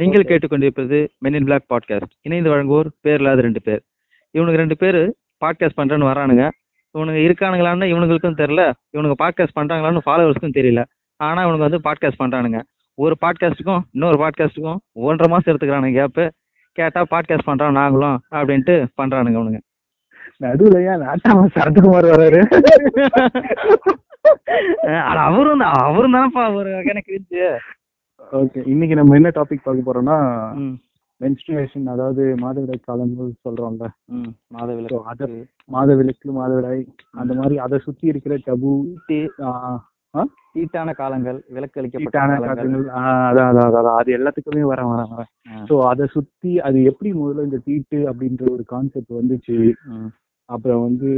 நீங்கள். கேட்டுக்கொண்டிருப்பது மென் இன் black podcast இணைந்து வழங்குவோர் பேர் இல்லாத ரெண்டு பேர். இவனுக்கு ரெண்டு பேர் பாட்காஸ்ட் பண்றேன்னு வரானுங்க. இவனுங்க இருக்கானுங்களான்னு இவனுங்களுக்கும் தெரியல. இவனுங்க பாட்காஸ்ட் பண்றாங்களான்னு ஃபாலோவர்ஸ்க்கும் தெரியல. ஆனா இவனுங்க வந்து பாட்காஸ்ட் பண்றானுங்க. ஒரு பாட்காஸ்ட்டுக்கும் இன்னொரு பாட்காஸ்ட்டுக்கும் ஒன்றரை மாசம் எடுத்துக்கிறானுங்க கேப்பு கேட்டா பாட்காஸ்ட் பண்றோம் நாங்களும் அப்படின்ட்டு பண்றானுங்க இவனுங்க. நடுவுல ஏன் நாட்டாம சரத்குமார் வராரு அவரும் தான். அவரும் தானப்பா ஒரு எனக்கு இருந்துச்சு ஓகே இன்னைக்கு நம்ம என்ன டாபிக் பார்க்க போறோம்னா மென்ஸ்ட்ரேஷன் அதாவது மாதவிடாய் காலங்கள் சொல்றோம்ல. மாதவிலக்கு. அத மாதவிலக்கு மாதவிடாய் அந்த மாதிரி அதை சுத்தி இருக்கிற டபு தீட்டான காலங்கள் விலக்கு அளிக்கப்பட்ட ஹீட்டான காலங்கள். அதான் அதான் அது எல்லாத்துக்குமே வரேன் வரேன் ஆ. ஸோ அதை சுத்தி அது எப்படி முதல்ல இந்த தீட்டு அப்படின்ற ஒரு கான்செப்ட் வந்துச்சு. அப்புறம் வந்து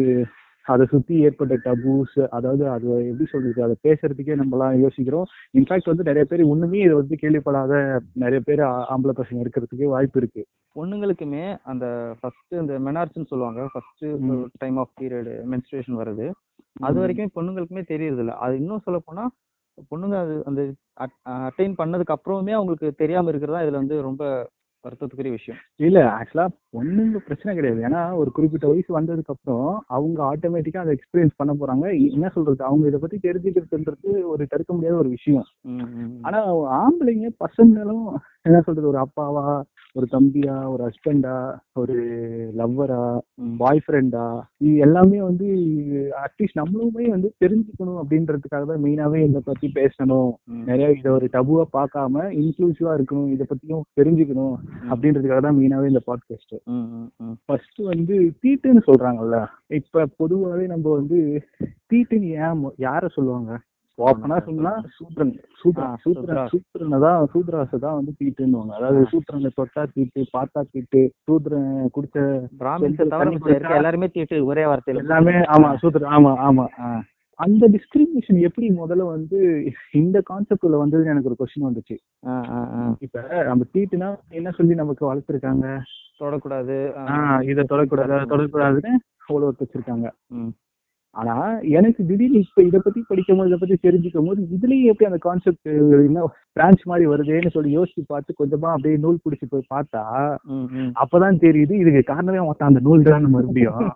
அதை சுத்தி ஏற்பட்ட டபூஸ் அதாவது அது எப்படி சொல்றது அதை பேசுறதுக்கே நம்மலாம் யோசிக்கிறோம். இன்ஃபேக்ட் வந்து நிறைய பேர் இன்னுமே இதை வந்து கேள்விப்படாத நிறைய பேர் ஆம்பளை பசங்க இருக்கிறதுக்கு வாய்ப்பு இருக்கு. பொண்ணுங்களுக்குமே அந்த ஃபர்ஸ்ட் இந்த மெனார்ஸ்னு சொல்லுவாங்க first. Time of period menstruation வருது அது. வரைக்கும் பொண்ணுங்களுக்குமே தெரியறது இல்ல அது இன்னும் சொல்ல போனா பொண்ணுங்க அது அந்த அட்டைன் பண்ணதுக்கு அப்புறமே அவங்களுக்கு தெரியாம இருக்கிறதா இதுல வந்து ரொம்ப வருத்தத்துக்குரிய விஷயம். இல்ல ஆக்சுவலா பொண்ணுங்க பிரச்சனை கிடையாது. ஏன்னா ஒரு குறிப்பிட்ட வயசு வந்ததுக்கு அப்புறம் அவங்க ஆட்டோமேட்டிக்கா அதை எக்ஸ்பீரியன்ஸ் பண்ண போறாங்க. என்ன சொல்றது? அவங்க இதை பத்தி தெரிஞ்சுக்கிறதுன்றது ஒரு தடுக்க முடியாத ஒரு விஷயம். ஆனா ஆம்பளைங்க பசங்களும் என்ன சொல்றது? ஒரு அப்பாவா ஒரு தம்பியா ஒரு ஹஸ்பண்டா ஒரு லவ்வரா. பாய் ஃப்ரெண்டா இது எல்லாமே வந்து அட்லீஸ்ட் நம்மளுமே வந்து தெரிஞ்சுக்கணும் அப்படின்றதுக்காக தான் மெயினாவே இதை பத்தி பேசணும். நிறைய இதை ஒரு டபுவா பார்க்காம இன்க்ளூசிவா இருக்கணும் இதை பத்தியும் தெரிஞ்சுக்கணும் அப்படின்றதுக்காக தான் மெயினாவே இந்த பாட்காஸ்ட். ஃபர்ஸ்ட் வந்து தீட்டுன்னு சொல்றாங்கல்ல. இப்ப பொதுவாகவே நம்ம வந்து தீட்டுன்னு ஏன் யார சொல்லுவாங்க? ஓப்பனா சொன்னா சூத்ரன். சூத்ரா சூத்ரன். சூத்ரனை தான் சூத்ராசை தான் வந்து தீட்டுன்னுவாங்க. அதாவது சூத்ரனை தொட்டா தீட்டு பார்த்தா தீட்டு சூத்ரன் குடிச்ச எல்லாருமே தீட்டு ஒரே வார்த்தையில எல்லாமே ஆமா சூத்ரன் ஆமா ஆமா. அந்த டிஸ்கிரிமினேஷன் எப்படி முதல்ல வந்து இந்த கான்செப்ட்ல வந்ததுன்னு எனக்கு ஒரு கொஸ்டின் வந்துச்சு. இப்ப நம்ம தீட்டுனா என்ன சொல்லி நமக்கு வளர்த்துருக்காங்க தொடக்கூடாது இதை தொடக்கூடாது தொடக்கூடாதுன்னு அவ்வளோ வச்சிருக்காங்க. ஆனா எனக்கு திடீர்னு இப்ப இத பத்தி படிக்கும் போது இதை பத்தி தெரிஞ்சுக்கும் போது இதுலயும் எப்படி அந்த கான்செப்ட் என்ன பிரான்ச் மாதிரி வருதேன்னு சொல்லி யோசிச்சு பார்த்து கொஞ்சமா அப்படியே நூல் பிடிச்சி போய் பார்த்தா. அப்பதான் தெரியுது இதுக்கு காரணமே மொத்தம் அந்த நூல் தான் மறுபடியும்.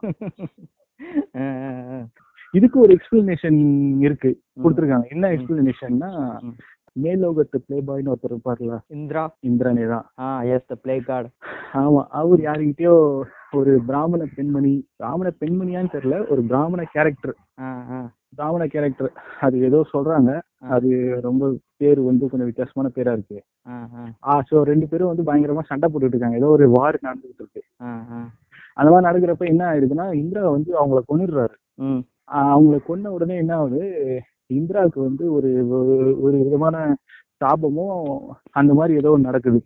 இதுக்கு ஒரு எக்ஸ்பிளனேஷன் இருக்கு. கொடுத்துருக்காங்க. என்ன எக்ஸ்பிளனேஷன்னா. மேலோகத்து பிளே பாய்னு ஒருத்தர் இருப்பார்ல. இந்திரா. இந்திரனே தான். As the play card ஆமா அவர் யாருக்கிட்டயோ ஒரு பிராமண பெண்மணி பிராமண பெண்மணியான்னு தெரியல ஒரு பிராமண கேரக்டர் பிராமண கேரக்டர் அது ஏதோ சொல்றாங்க. அது ரொம்ப பேர் வந்து கொஞ்சம் வித்தியாசமான பேரா இருக்கு. ஆ சோ ரெண்டு பேரும் வந்து பயங்கரமா சண்டை போட்டுட்டு இருக்காங்க. ஏதோ ஒரு வார் நடந்துகிட்டு இருக்கு. அந்த மாதிரி நடக்கிறப்ப என்ன ஆயிடுதுன்னா இந்திரா வந்து அவங்கள ஆஹ் அவங்கள கொன்ன உடனே என்ன ஆகுது? இந்திராவுக்கு வந்து ஒரு ஒரு- விதமான சாபமும் அந்த மாதிரி ஏதோ நடக்குது.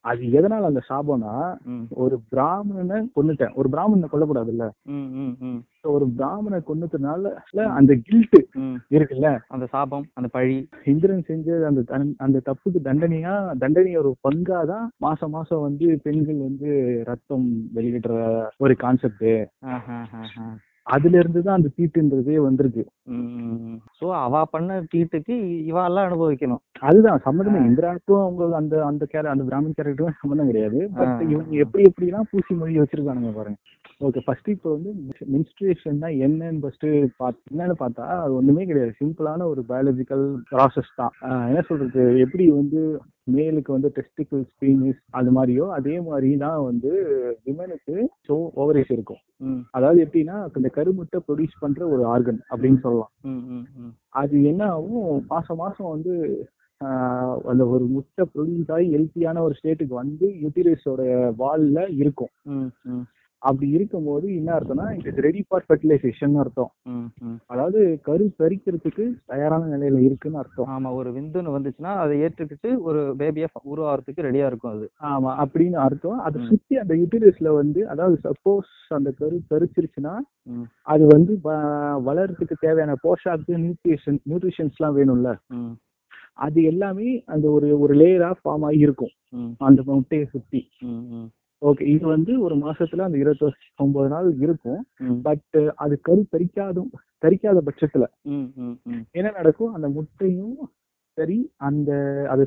அது எதனால அந்த சாபம்னா ஒரு பிராமணனை கொன்னுட்டேன். ஒரு பிராமணனை கொல்லக்கூடாதுல்ல? ஒரு பிராமணனை கொன்னதுனால அந்த கில்ட் இருக்குல்ல? அந்த சாபம் அந்த பழி. இந்திரன் செஞ்ச அந்த அந்த தப்புக்கு தண்டனையா? தண்டனை ஒரு பங்காதான் மாசம் மாசம் வந்து பெண்கள் வந்து ரத்தம் வெளியிடுற ஒரு கான்செப்ட் அதுல இருந்து தான் அந்த தீட்டுன்றதே வந்திருக்கு. ஸோ அவ பண்ண தீட்டுக்கு இவ எல்லாம் அனுபவிக்கணும். அதுதான் சம்மந்தமே. ஆ. இந்திராவுக்கும் அவங்க அந்த அந்த அந்த பிராமின் கேரக்டரும் சம்மந்தம் கிடையாது. பட். இவங்க எப்படி எப்படிலாம் பூசி மொழி வச்சிருக்கானுங்க பாருங்க. ஓகே ஃபர்ஸ்ட் இப்போ வந்து மின்ஸ்ட்ரேஷன்னா என்னன்னு ஃபர்ஸ்ட் பார்த்து என்னன்னு பார்த்தா அது ஒண்ணுமே கிடையாது. சிம்பிளான ஒரு பயாலஜிக்கல் ப்ராசஸ் தான். என்ன சொல்றது? எப்படி வந்து மேலுக்கு வந்து டெஸ்டிகல்ஸ் பீனிஸ் அது மாதிரியோ அதே மாதிரி தான் வந்து விமனுக்கு ஸோ ஓவரேஸ் இருக்கும். அதாவது எப்படின்னா இந்த கருமுட்டை ப்ரொடியூஸ் பண்ற ஒரு ஆர்கன் அப்படின்னு சொல்லலாம். அது என்ன ஆகும்? மாசம் மாசம் வந்து அந்த ஒரு முட்டை ப்ரொடியூஸ் ஆகி ஹெல்த்தியான ஒரு ஸ்டேட்டுக்கு வந்து யூட்டிலைஸோட வால்ல இருக்கும். அப்படி இருக்கும்போது என்ன அர்த்தம்னா இட் ரெடி ஃபார் ஃபெர்டிலைசேஷன் அர்த்தம். அதாவது கரு பறிக்கிறதுக்கு தயாரான நிலையில இருக்குன்னு அர்த்தம். ஆமா ஒரு விந்துன்னு வந்துச்சுன்னா அதை ஏற்றுக்கிட்டு ஒரு பேபியை உருவாகிறதுக்கு ரெடியா இருக்கும் அது. ஆமா அப்படின்னு அர்த்தம். அதை. சுத்தி அந்த யூட்டிலைஸ்ல வந்து அதாவது சப்போஸ் அந்த கரு பறிச்சிருச்சுன்னா அது வந்து வளர்றதுக்கு தேவையான போஷாக்கு நியூட்ரிஷன் நியூட்ரிஷன்ஸ்லாம் வேணும்ல. ம். அது எல்லாமே அந்த ஒரு ஒரு லேயரா ஃபார்ம் ஆகி இருக்கும். அந்த முட்டையை சுத்தி. ஓகே இது வந்து ஒரு மாசத்துல அந்த இருபத்தி ஒன்பது நாள் இருக்கும். பட் அது கரு தரிக்காதும் தரிக்காத பட்சத்துல என்ன நடக்கும்? அந்த முட்டையும் சரி அந்த அது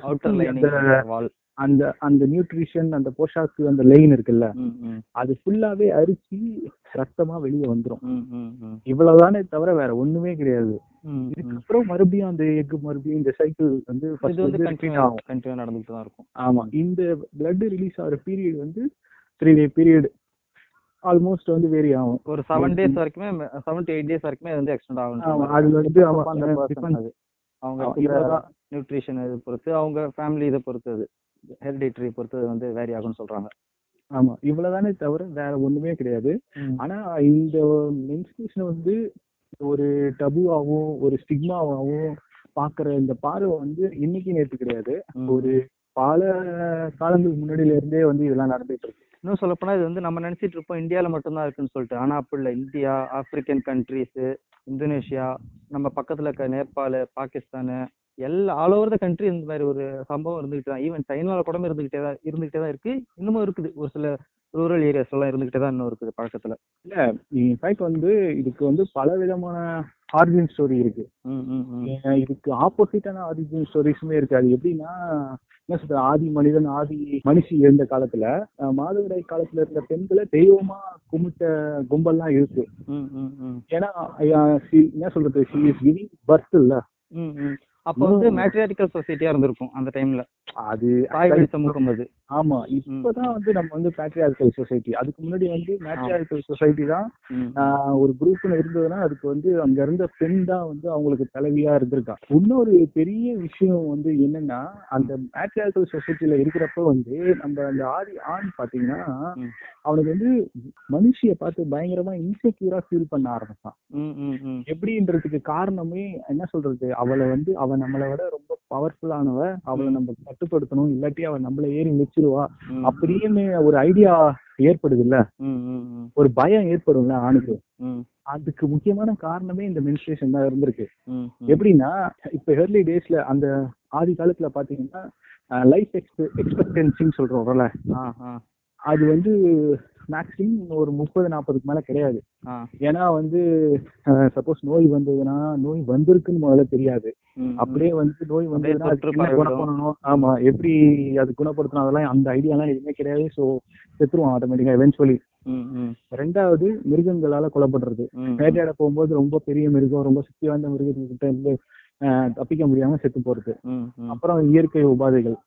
அந்த அந்த நியூட்ரிஷன் அந்த போஷாக்கு அந்த லைன் இருக்குல்ல அது ஃபுல்லாவே அரிச்சு ரத்தமா வெளியே வந்துரும். இவ்வளவுதானே தவிர வேற ஒண்ணுமே கிடையாது. இதுக்கப்புறம் மறுபடியும் அந்த எக் மறுபடியும் இந்த சைக்கிள் வந்து நடந்துட்டு தான் இருக்கும். ஆமா. இந்த பிளட் ரிலீஸ் ஆகிற பீரியட் வந்து த்ரீ டே பீரியட் ஆல்மோஸ்ட் வந்து வேரி ஆகும். ஒரு செவன் டேஸ் வரைக்குமே செவன் டு எயிட் டேஸ் வரைக்குமே வந்து எக்ஸ்டெண்ட் ஆகும் அது வந்து அவங்க. நியூட்ரிஷன் இது பொறுத்து அவங்க ஃபேமிலி இதை பொறுத்து அது. ஹெரிடிட்டரி பொறுத்து வந்து வேரி ஆகும்னு சொல்றாங்க. ஆமா. இவ்வளவுதானே தவிர வேற ஒண்ணுமே கிடையாது. ஆனா இந்த மென்ஸ்ட்ரேஷன் வந்து ஒரு டபுவாகவும் ஒரு ஸ்டிக்மாவாகவும் பாக்குற இந்த பார்வை வந்து இன்னைக்கு நேற்று கிடையாது. ஒரு பல காலங்களுக்கு முன்னாடியில இருந்தே வந்து இதெல்லாம் நடந்துட்டு இருக்கு. இன்னும் சொல்லப்போனா இது வந்து நம்ம நினைச்சிட்டு இருப்போம் இந்தியால மட்டும்தான் இருக்குன்னு சொல்லிட்டு. ஆனா அப்படி இல்ல. இந்தியா ஆப்பிரிக்கன் கண்ட்ரீஸ் இந்தோனேஷியா நம்ம பக்கத்துல இருக்க நேபாள் பாகிஸ்தான் எல்லா ஆல் ஓவர் த கண்ட்ரி இந்த மாதிரி ஒரு சம்பவம் இருந்துகிட்டு தான் ஈவன் சைனால கூட இருந்துகிட்டே தான் இருந்துகிட்டே தான் இருக்கு. இன்னமும் இருக்குது. ஒரு சில ரூரல் ஏரியாஸ் எல்லாம் இருந்துகிட்டே தான் இன்னும் இருக்குது பழக்கத்துல. இல்ல இன்ஃபேக்ட் வந்து இதுக்கு வந்து பல விதமான ஆரிஜின் ஸ்டோரி இருக்கு இதுக்கு ஆப்போசிட்டான ஆரிஜின் ஸ்டோரிஸுமே இருக்கு. அது எப்படின்னா என்ன சொல்றது? ஆதி மனிதன் ஆதி மனுஷி இருந்த காலத்துல மாதவிடாய் காலத்துல இருந்த பெண்களை தெய்வமா கும்பிட்ட கும்பல்லாம் இருக்கு. ஏன்னா என்ன சொல்றது? பர்த் இல்ல. அப்போ வந்து மேட்ரியாட்டிக்கல் சொசைட்டியா இருந்திருக்கும் அந்த டைம்ல அது சமூகம் அது ஆமா இப்பதான் வந்து நம்ம வந்து பேட்ரியார்கல் சொசைட்டி அதுக்கு முன்னாடி வந்து மேட்ரியார்கல் சொசைட்டி தான் ஒரு குரூப்ல இருந்ததுன்னா அதுக்கு வந்து அங்க இருந்த பெண் தான் வந்து அவங்களுக்கு தலைவியா இருந்திருக்கா. இன்னொரு பெரிய விஷயம் வந்து என்னன்னா அந்த மேட்ரியார்கல் சொசைட்டில இருக்கிறப்ப வந்து நம்ம அந்த ஆதி ஆண் பாத்தீங்கன்னா. அவனுக்கு வந்து மனுஷிய பார்த்து பயங்கரமா இன்செக்யூரா ஃபீல் பண்ண ஆரம்பிச்சான். எப்படின்றதுக்கு காரணமே என்ன சொல்றது? அவளை வந்து அவ நம்மளை விட ரொம்ப பவர்ஃபுல்லானவ அவளை. நம்ம கட்டுப்படுத்தணும் இல்லாட்டி அவ நம்மள ஏறி மிச்சிருவா ம். அப்படின்னு ஒரு ஐடியா ஏற்படுது இல்ல ம் ம் ம். ஒரு பயம் ஏற்படும்ல ஆணுக்கு? அதுக்கு முக்கியமான காரணமே இந்த மென்ஸ்ட்ரேஷன் தான் இருந்திருக்கு. எப்படின்னா இப்ப ஏர்லி டேஸ்ல அந்த ஆதி காலத்துல பாத்தீங்கன்னா லைஃப் எக்ஸ்பெக்டன்சின்னு சொல்றோம்ல? அது வந்து மேக்ஸிமம் ஒரு முப்பது நாற்பதுக்கு மேல கிடையாது. ஏன்னா வந்து சப்போஸ் நோய் வந்ததுன்னா நோய் வந்திருக்குன்னு முதல்ல தெரியாது. அப்படியே வந்து நோய். குணம் பண்ணணும் ஆமா எப்படி அது குணப்படுத்தணும் அதெல்லாம் அந்த ஐடியாலாம் எதுவுமே கிடையாது. ஸோ செத்துருவோம் ஆட்டோமேட்டிக்கா எவென்ச்சுவலி ரெண்டாவது மிருகங்களால கொல்லப்படுறது. வேட்டையாட போகும்போது ரொம்ப பெரிய மிருகம் ரொம்ப சக்தி வாய்ந்த மிருகத்துக்கிட்ட இருந்து தப்பிக்க முடியாம செத்து போறது. அப்புறம் இயற்கை உபாதைகள்.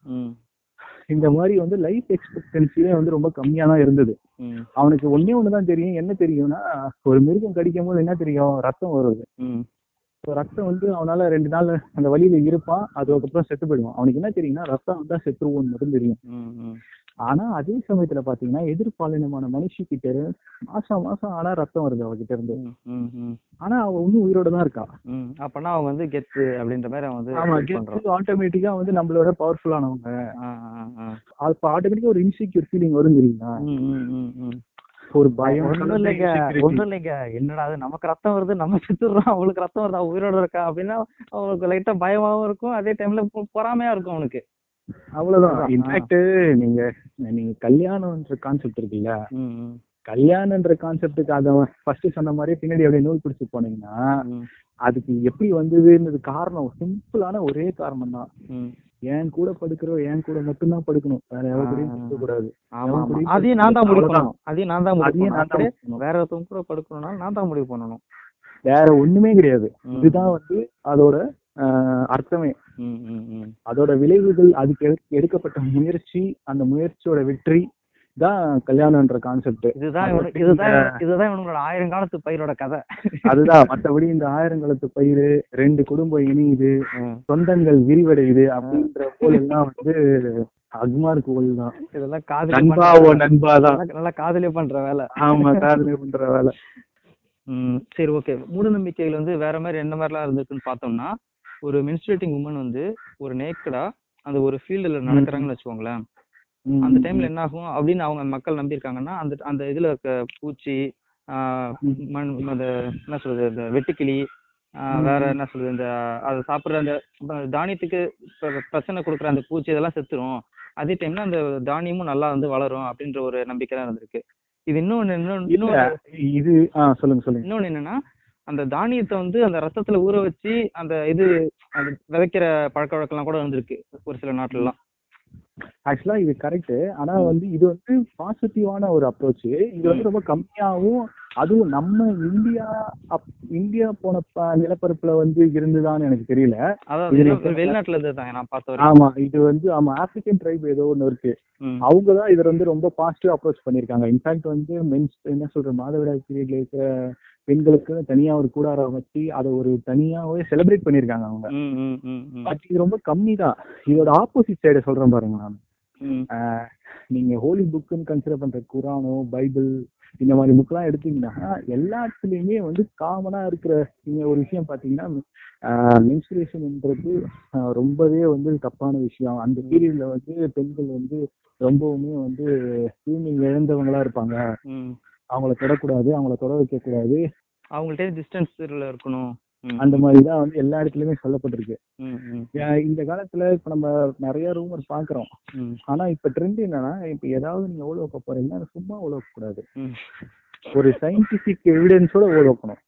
இந்த மாதிரி வந்து லைஃப் எக்ஸ்பெக்டன்சியே வந்து ரொம்ப கம்மியா தான் இருந்தது. அவனுக்கு ஒண்ணே ஒண்ணுதான் தெரியும். என்ன தெரியும்னா ஒரு மிருகம் கடிக்கும் போது என்ன தெரியும்? ரத்தம் வருது. ரத்தம் வந்து அவனால ரெண்டு நாள் அந்த வழியில இருப்பான். அதுக்கப்புறம் செத்து போயிடுவான். அவனுக்கு என்ன தெரியும்னா ரத்தம் வந்தா செத்துருவோம்னு மட்டும் தெரியும். ஆனா அதே சமயத்துல பாத்தீங்கன்னா எதிர்பாலினமான மனுஷி கிட்ட இருந்து மாசம் மாசம் ஆனா ரத்தம் வருது அவகிட்ட இருந்து. ஆனா அவ இன்னும் உயிரோட தான் இருக்கா? அப்பனா அவங்க வந்து கெத்து அப்படின்ற மாதிரி வந்து ஆமா பண்றான். ஆட்டோமேட்டிக்கா வந்து நம்மளோட பவர்ஃபுல்லானவங்க அப்ப ஆட்டோமேட்டிக்கா ஒரு இன்செக்யூர் ஃபீலிங் வரும் தெரியுங்களா? ஒரு பயம். ஒண்ணும் இல்லைங்க. ஒண்ணும் இல்லைங்க. என்னடா அது நமக்கு ரத்தம் வருது நம்ம செத்துடுறோம் அவளுக்கு ரத்தம் வருது அவ உயிரோட இருக்கா அப்படின்னா அவனுக்கு லைட்டா பயமாவும் இருக்கும் அதே டைம்ல பொறாமையா இருக்கும் அவனுக்கு. அவ்வளவுதான். இன்ஃபேக்ட் நீங்க நீங்க கல்யாணம்ன்ற கான்செப்ட் இருக்குல்ல? கல்யாணம்ன்ற கான்செப்டுக்கு அதை ஃபர்ஸ்ட் சொன்ன மாதிரி பின்னாடி அப்படியே நூல் பிடிச்சு போனீங்கன்னா அதுக்கு எப்படி வந்ததுன்றது காரணம் சிம்பிளான ஒரே காரணம் தான் என் கூட படுக்கிறோம் என் கூட மட்டும்தான் படுக்கணும். வேற யாரும். படுக்க கூடாது. அதையும் நான் தான் முடிவு. பண்ணணும். அதையும் நான் தான் முடிவு பண்ணணும். வேற ஒருத்தவங்க கூட படுக்கணும்னாலும் நான் தான் முடிவு பண்ணணும். வேற ஒண்ணுமே கிடையாது. இதுதான் வந்து அதோட அர்த்தமே. அதோட விளைவுகள் அதுக்கு எடு- எடுக்கப்பட்ட முயற்சி அந்த முயற்சியோட வெற்றி தான் கல்யாணம்ன்ற கான்செப்ட் இதுதான் இதுதான் இதுதான் இவங்களோட ஆயிரம் காலத்து பயிரோட கதை. அதுதான். மத்தபடி இந்த ஆயிரங்களத்து பயிர் ரெண்டு குடும்பம் இணையுது. சொந்தங்கள் விரிவடையுது அப்படின்ற போல் எல்லாம் வந்து அக்மார் கோல் தான். இதெல்லாம் காதலி நண்பாவோ பண்ற நண்பாதான் நல்லா- நல்லா காதலி பண்ற வேலை. ஆமா காதலி பண்ற வேலை. ம் சரி ஓகே. மூட நம்பிக்கைகள் வந்து வேற மாதிரி என்ன மாதிரிலாம் இருந்திருக்குன்னு பார்த்தோம்னா ஒரு மென்ஸ்ட்ரேட்டிங் உமன் வந்து ஒரு நேக்கடா அந்த ஒரு ஃபீல்டுல நடக்கிறாங்கன்னு வச்சுக்கோங்களேன். அந்த டைம்ல என்ன ஆகும் அப்படின்னு அவங்க மக்கள் நம்பியிருக்காங்கன்னா அந்த அந்த இதுல இருக்க பூச்சி. மண் அந்த என்ன சொல்றது இந்த வெட்டுக்கிளி. வேற என்ன சொல்றது இந்த அதை சாப்பிடுற அந்த தானியத்துக்கு பிர- பிரச்சனை கொடுக்குற அந்த பூச்சி இதெல்லாம் செத்துரும். அதே டைம்ல அந்த தானியமும் நல்லா வந்து வளரும் அப்படின்ற ஒரு நம்பிக்கை தான் இருந்திருக்கு. இது இன்னொன்னு இன்னொன்னு இது சொல்லுங்க சொல்லுங்க. இன்னொன்னு என்னன்னா அந்த தானியத்தை வந்து அந்த ரத்தத்துல ஊற வச்சு அந்த இது அந்த விதைக்கிற பழக்க வழக்கம்லாம் கூட இருந்திருக்கு ஒரு சில நாட்டுலலாம் ஆக்சுவலா இது கரெக்ட் ஆனா வந்து இது வந்து பாசிட்டிவான ஒரு அப்ரோச் இது வந்து ரொம்ப கம்மியாவும் அதுவும் நம்ம இந்தியா இந்தியா போன நிலப்பரப்புல வந்து இருந்துதான்னு எனக்கு தெரியல. வெளிநாட்டுல இருந்து நான் ஆமா இது வந்து ஆமா ஆப்பிரிக்கன் ட்ரைப் ஏதோ ஒண்ணு இருக்கு. ம். அவங்க தான் இதை வந்து ரொம்ப பாசிட்டிவ் அப்ரோச் பண்ணிருக்காங்க இன்ஃபேக்ட் வந்து மென்ஸ் என்ன சொல்ற மாதவிடாய் பீரியட்ல இருக்கிற பெண்களுக்கு தனியா ஒரு கூடாரம் வச்சு அதை ஒரு தனியாவே செலிப்ரேட் பண்ணிருக்காங்க அவங்க. பட் இது ரொம்ப கம்மி தான் இதோட ஆப்போசிட் சைடு சொல்றேன் பாருங்க நான். நீங்க ஹோலி புக்குன்னு கன்சிடர் பண்ற குரானோ பைபிள் இந்த மாதிரி புக்லாம் எடுத்தீங்கன்னா எல்லாத்துலயுமே வந்து காமனா இருக்கிற நீங்க ஒரு விஷயம் பாத்தீங்கன்னா மென்சுரேஷன்ன்றது ரொம்பவே வந்து தப்பான விஷயம் அந்த பீரியட்ல வந்து பெண்கள் வந்து ரொம்பவுமே வந்து தூய்மை இழந்தவங்களா இருப்பாங்க. அவங்கள தொடக்கூடாது அவங்கள தொட வைக்க கூடாது அவங்கள்ட்ட டிஸ்டன்ஸ் இருக்கணும். அந்த மாதிரி தான் வந்து எல்லா இடத்துலயுமே சொல்லப்பட்டிருக்கு இந்த காலத்துல இப்ப நம்ம நிறைய ரூமர் பாக்குறோம். ஆனா இப்ப ட்ரெண்ட் என்னன்னா இப்ப ஏதாவது நீங்க ஓட வைக்க போறீங்கன்னா சும்மா ஓட கூடாது. ஒரு சயின்டிபிக் எவிடன்ஸோட ஓட வைக்கணும்.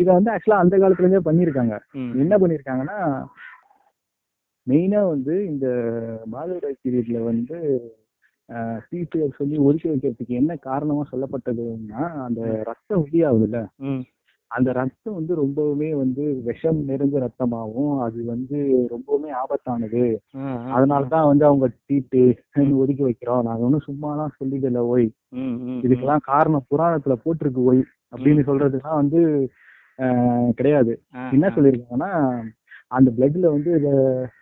இத வந்து ஆக்சுவலா அந்த காலத்துல இருந்தே பண்ணிருக்காங்க. என்ன பண்ணிருக்காங்கன்னா மெயினா வந்து இந்த மாதவிடாய் பீரியட்ல வந்து சிபிஆர் சொல்லி ஒதுக்கி வைக்கிறதுக்கு என்ன காரணமா சொல்லப்பட்டதுன்னா அந்த ரத்தம் வெளியாகுதுல்ல. அந்த ரத்தம் வந்து ரொம்பவுமே வந்து விஷம் நிறைந்த ரத்தமாகவும் அது வந்து ரொம்பவுமே ஆபத்தானது. அதனாலதான் வந்து அவங்க தீட்டு ஒதுக்கி வைக்கிறோம் நாங்க ஒன்றும் சும்மாலாம் சொல்லிடல ஓய். இதுக்கெல்லாம் காரணம் புராணத்துல போட்டிருக்கு ஓய் அப்படின்னு சொல்றதுலாம் வந்து கிடையாது என்ன ஆ. சொல்லியிருக்காங்கன்னா அந்த பிளட்ல வந்து